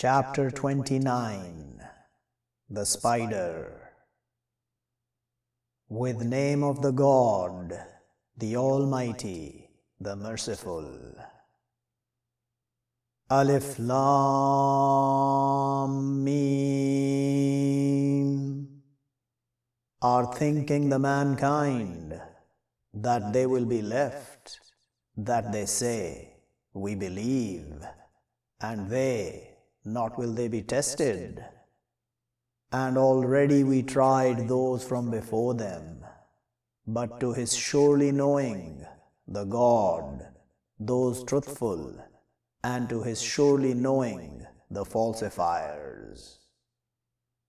Chapter 29 The Spider With name of the God, the Almighty, the Merciful. Alif Lam Mim Are thinking the mankind that they will be left, that they say, We believe, and they, not will they be tested. And already we tried those from before them, but to his surely knowing, the God, those truthful, and to his surely knowing, the falsifiers.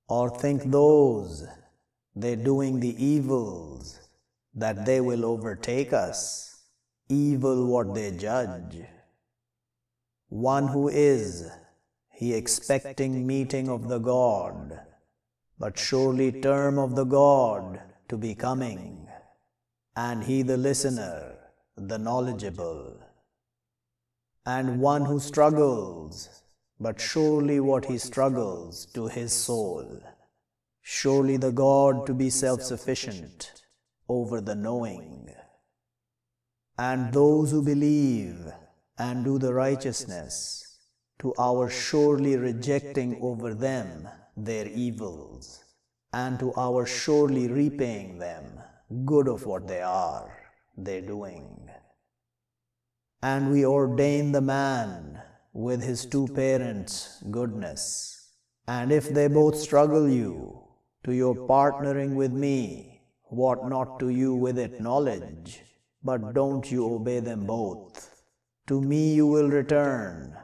Or think those, they doing the evils, that they will overtake us, evil what they judge. One who is, he expecting meeting of the God, but surely term of the God to be coming, and he the listener, the knowledgeable. And one who struggles, but surely what he struggles to his soul, surely the God to be self sufficient over the knowing. And those who believe and do the righteousness, to our surely rejecting over them their evils, and to our surely repaying them good of what they are, they doing. And we ordain the man with his two parents' goodness, and if they both struggle you to your partnering with me, what not to you with it knowledge, but don't you obey them both. To me you will return,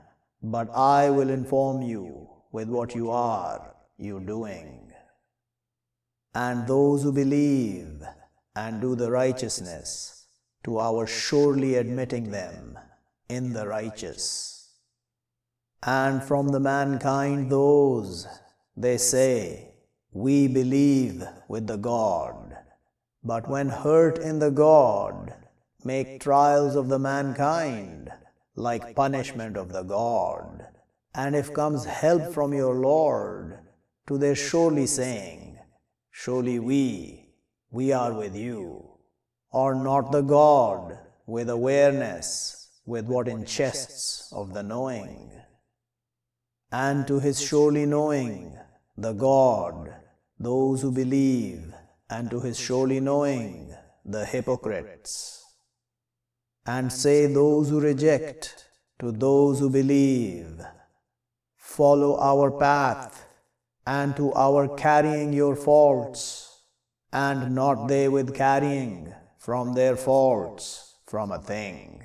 but I will inform you with what you are you doing. And those who believe and do the righteousness, to our surely admitting them in the righteous. And from the mankind those, they say, we believe with the God, but when hurt in the God, make trials of the mankind, like punishment of the God. And if comes help from your Lord, to their surely saying, Surely we, we are with you, or not the God, with awareness, with what in chests of the knowing. And to his surely knowing, the God, those who believe, and to his surely knowing, the hypocrites. And say those who reject, to those who believe, follow our path, and to our carrying your faults, and not they with carrying from their faults from a thing.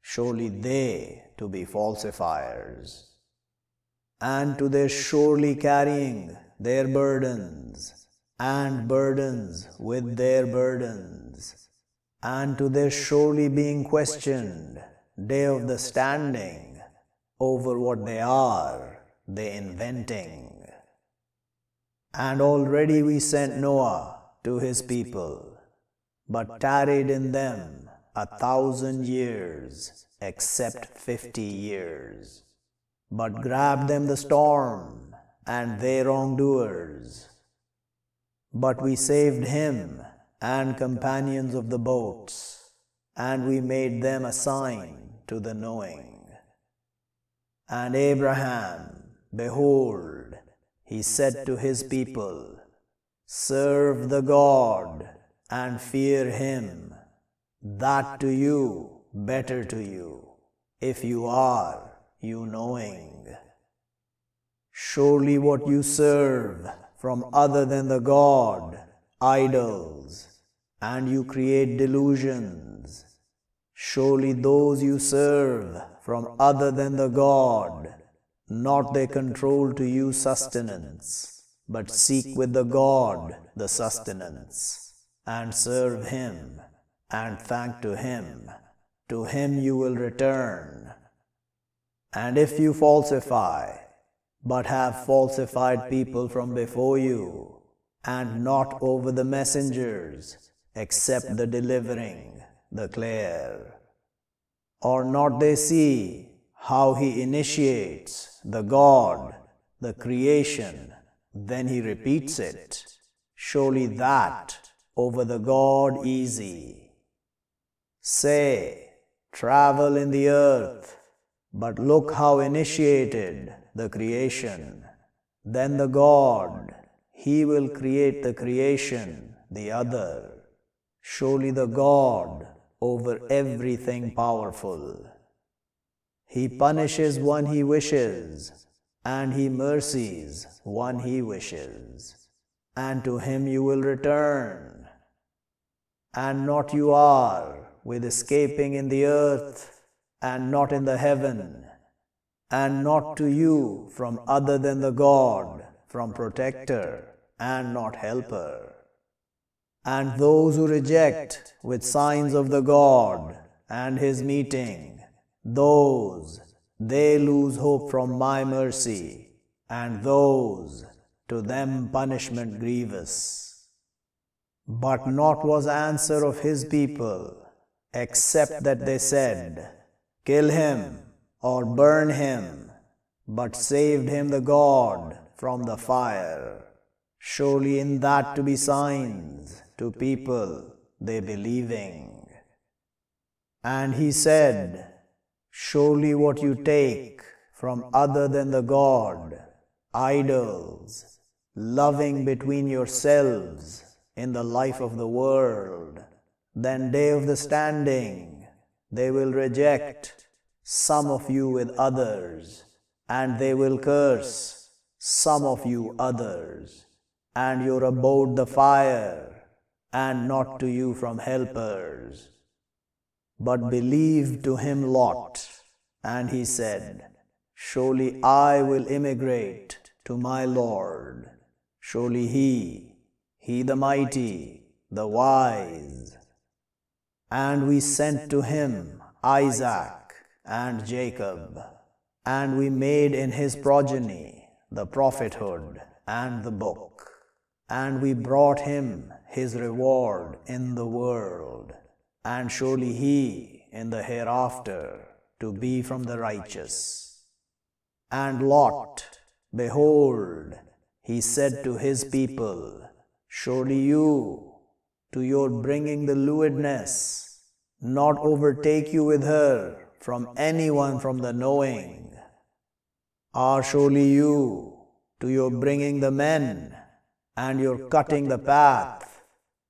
Surely they to be falsifiers. And to their surely carrying their burdens, and burdens with their burdens, and to their surely being questioned, day of the standing, over what they are, they inventing. And already we sent Noah to his people, but tarried in them a thousand years, except fifty years. But grabbed them the storm, and their wrongdoers. But we saved him and companions of the boats, and we made them a sign to the knowing. And Abraham, behold, he said to his people, Serve the God and fear him, that to you better to you, if you are you knowing. Surely what you serve from other than the God, idols, and you create delusions. Surely those you serve from other than the God, not they control to you sustenance, but seek with the God the sustenance, and serve Him, and thank to Him. To Him you will return. And if you falsify, but have falsified people from before you, and not over the messengers, except the delivering, the clear. Or not they see how he initiates the God, the creation, then he repeats it. Surely that over the God easy. Say, travel in the earth, but look how initiated the creation. Then the God, he will create the creation, the other. Surely the God over everything powerful. He punishes one he wishes, and he mercies one he wishes, and to him you will return. And not you are with escaping in the earth, and not in the heaven, and not to you from other than the God, from protector, and not helper. And those who reject with signs of the God and his meeting, those they lose hope from my mercy, and those to them punishment grievous. But not was answer of his people, except that they said, Kill him or burn him, but saved him the God from the fire. Surely in that to be signs to people they believing. And he said, Surely what you take from other than the God, idols, loving between yourselves in the life of the world, then day of the standing they will reject some of you with others, and they will curse some of you others, and your abode the fire, and not to you from helpers. But believed to him Lot, and he said, Surely I will immigrate to my Lord. Surely he, he the mighty, the wise. And we sent to him Isaac and Jacob, and we made in his progeny the prophethood and the book, and we brought him his reward in the world and surely he in the hereafter to be from the righteous. And Lot, behold, he said to his people, Surely you, to your bringing the lewdness, not overtake you with her from anyone from the knowing. Are surely you, to your bringing the men, and you're cutting the path,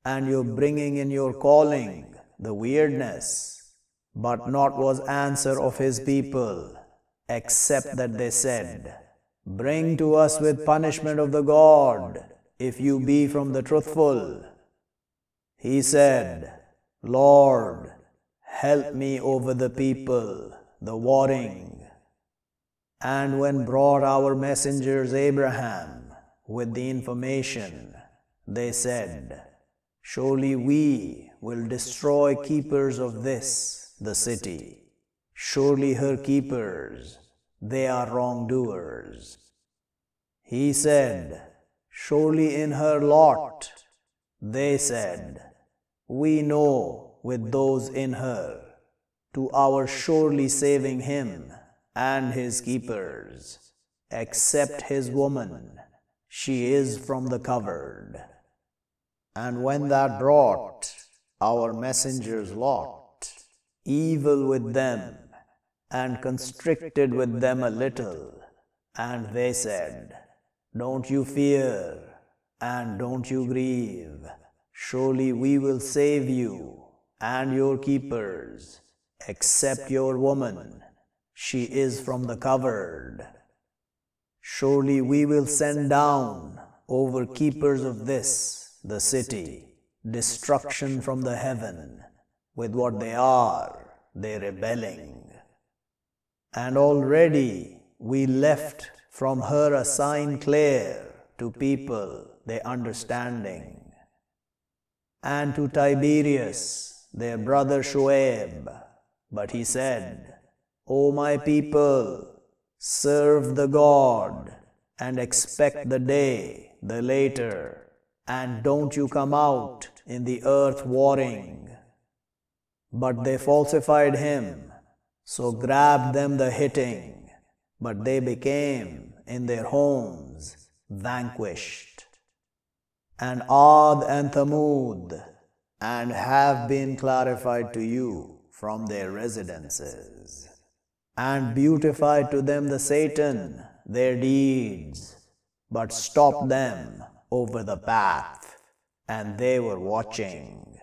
and you're bringing in your calling, the weirdness, but not was answer of his people, except that they said, Bring to us with punishment of the God, if you be from the truthful. He said, Lord, help me over the people, the warring. And when brought our messengers Abraham with the information, they said, Surely we will destroy keepers of this, the city. Surely her keepers, they are wrongdoers. He said, Surely in her Lot. They said, We know with those in her, to our surely saving him and his keepers, except his woman, she is from the covered. And when that brought our messengers Lot, evil with them, and constricted with them a little. And they said, Don't you fear, and don't you grieve. Surely we will save you and your keepers, except your woman. She is from the covered. Surely we will send down over keepers of this, the city destruction from the heaven. With what they are, they rebelling. And already we left from her a sign clear to people, their understanding. And to Tiberius, their brother Shuaib, but he said, O my people, serve the God and expect the day, the later and don't you come out in the earth warring. But they falsified him, So grabbed them the hitting, but they became in their homes vanquished. And Ad and Thamud, and have been clarified to you from their residences, and beautified to them the Satan, their deeds, but stopped them over the path, and they were watching.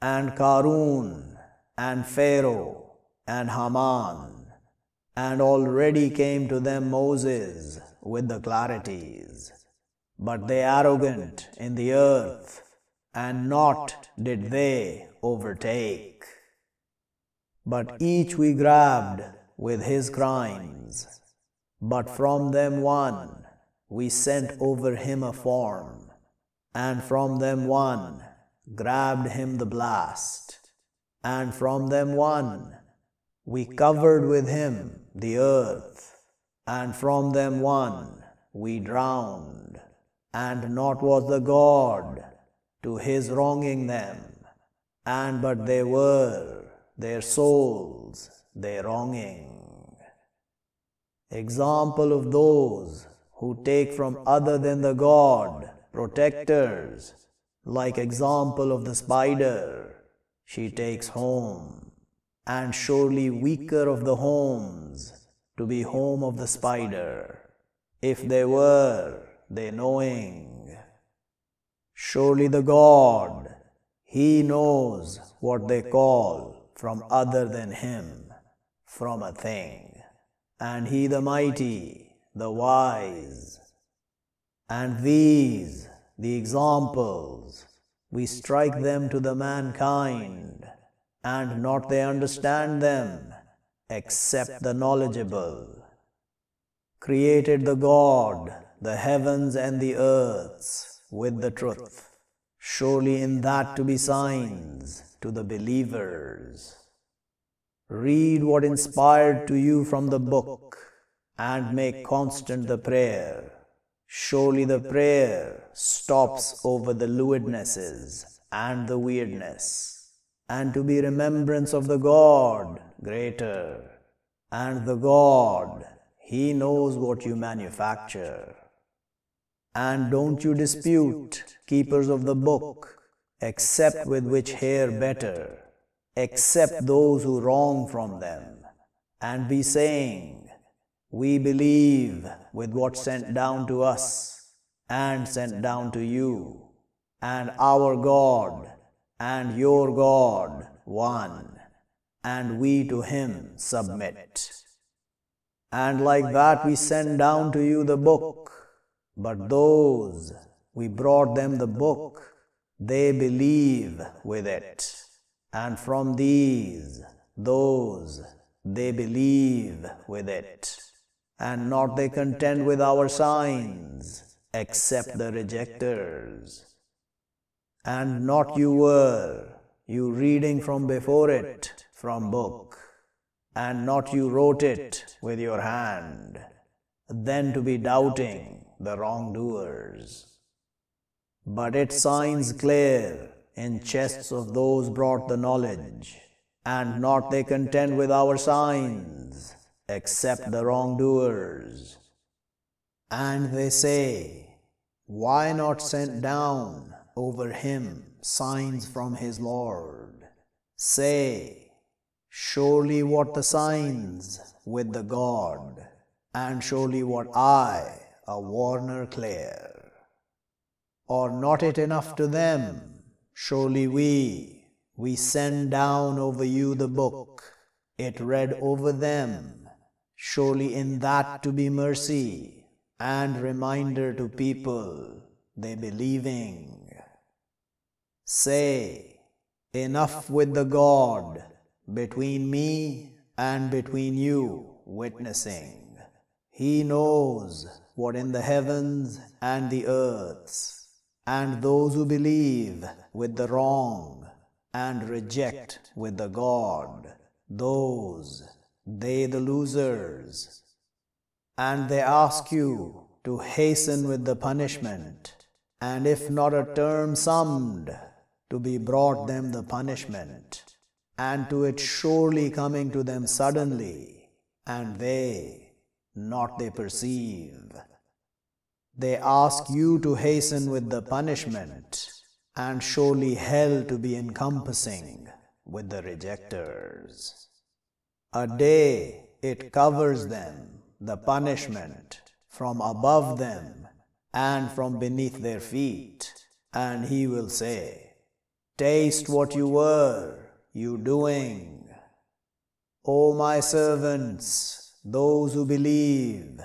And Karun, and Pharaoh, and Haman, and already came to them Moses with the clarities. But they arrogant in the earth, and not did they overtake. But each we grabbed with his crimes, but from them one we sent over him a form, and from them one grabbed him the blast, and from them one we covered with him the earth, and from them one we drowned, and not was the God to his wronging them, and but they were their souls their wronging. Example of those who take from other than the God protectors, like example of the spider, she takes home, and surely weaker of the homes to be home of the spider, if they were they knowing. Surely the God, He knows what they call from other than Him, from a thing, and He the mighty, the wise. And these, the examples, we strike them to the mankind, and not they understand them, except the knowledgeable. Created the God the heavens and the earths with the truth, surely in that to be signs to the believers. Read what inspired to you from the book and make constant the prayer. Surely the prayer stops over the lewdnesses and the weirdness, and to be remembrance of the God greater, and the God, He knows what you manufacture. And don't you dispute, keepers of the book, except with which hair better, except those who wrong from them, and be saying, we believe with what sent down to us and sent down to you, and our God and your God one, and we to him submit. And like that we send down to you the book, but those we brought them the book, they believe with it, and from these, those they believe with it and not they contend with our signs, except the rejectors. And not you were, you reading from before it, from book, and not you wrote it with your hand, then to be doubting the wrongdoers. But it signs clear in chests of those brought the knowledge, and not they contend with our signs except the wrongdoers. And they say, Why not send down over him signs from his Lord? Say, Surely what the signs with the God, and surely what I, a warner, clear. Or not it enough to them? Surely we, we send down over you the book, it read over them Surely in that to be mercy and reminder to people they believing. Say, enough with the God between me and between you witnessing. He knows what in the heavens and the earths, and those who believe with the wrong and reject with the God, those they the losers, and they ask you to hasten with the punishment, and if not a term summed, to be brought them the punishment, and to it surely coming to them suddenly, and they, not they perceive. They ask you to hasten with the punishment, and surely hell to be encompassing with the rejectors. A day it covers them, the punishment, from above them and from beneath their feet, and he will say, Taste what you were, you doing. O my servants, those who believe,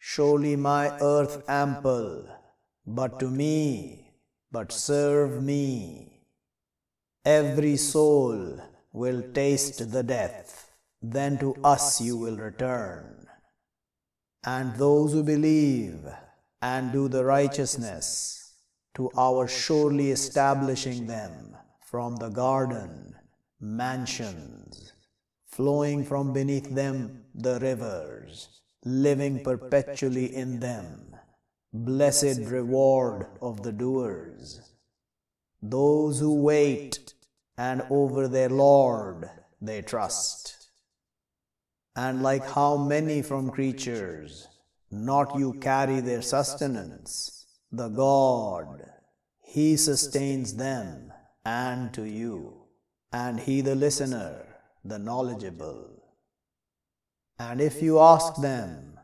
surely my earth ample, but to me, but serve me. Every soul will taste the death, then to us you will return. And those who believe and do the righteousness, to our surely establishing them from the garden, mansions, flowing from beneath them the rivers, living perpetually in them, blessed reward of the doers. Those who wait and over their Lord they trust. And like how many from creatures, not you carry their sustenance, the God, He sustains them and to you, and He the listener, the knowledgeable. And if you ask them,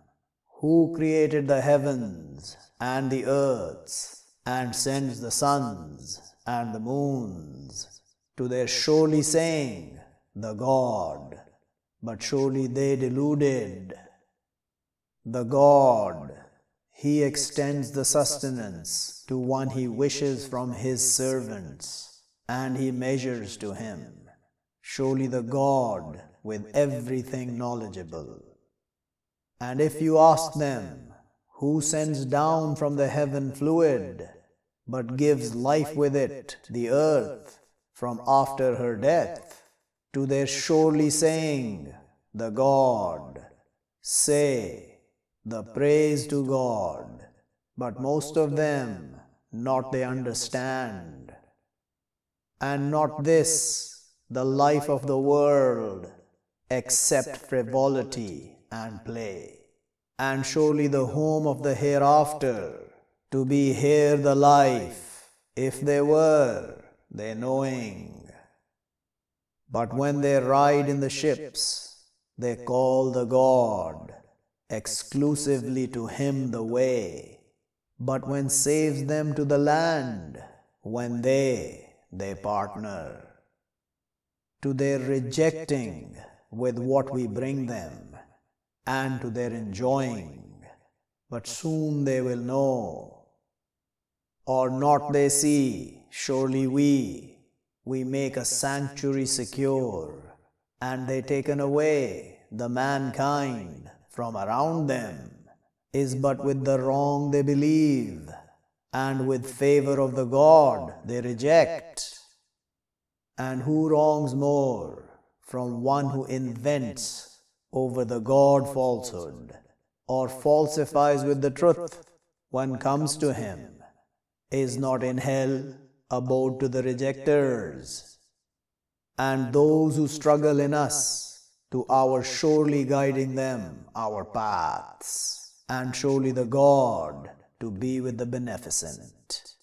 Who created the heavens and the earths, and sends the suns and the moons, to their surely saying, The God, but surely they deluded. The God, He extends the sustenance to one He wishes from His servants, and He measures to Him. Surely the God with everything knowledgeable. And if you ask them, Who sends down from the heaven fluid, but gives life with it, the earth, from after her death, to their surely saying, The God, say, the praise to God, but most of them not they understand. And not this, the life of the world, except frivolity and play. And surely the home of the hereafter, to be here the life, if they were, they knowing. But when they ride in the ships, they call the God exclusively to him the way. But when saves them to the land, when they, they partner, to their rejecting with what we bring them, and to their enjoying, but soon they will know. Or not they see, surely we, we make a sanctuary secure, and they taken away the mankind from around them is but with the wrong they believe, and with favor of the God they reject. And who wrongs more from one who invents over the God falsehood, or falsifies with the truth when comes to him, is not in hell abode to the rejectors. And those who struggle in us to our surely guiding them our paths, and surely the God to be with the beneficent.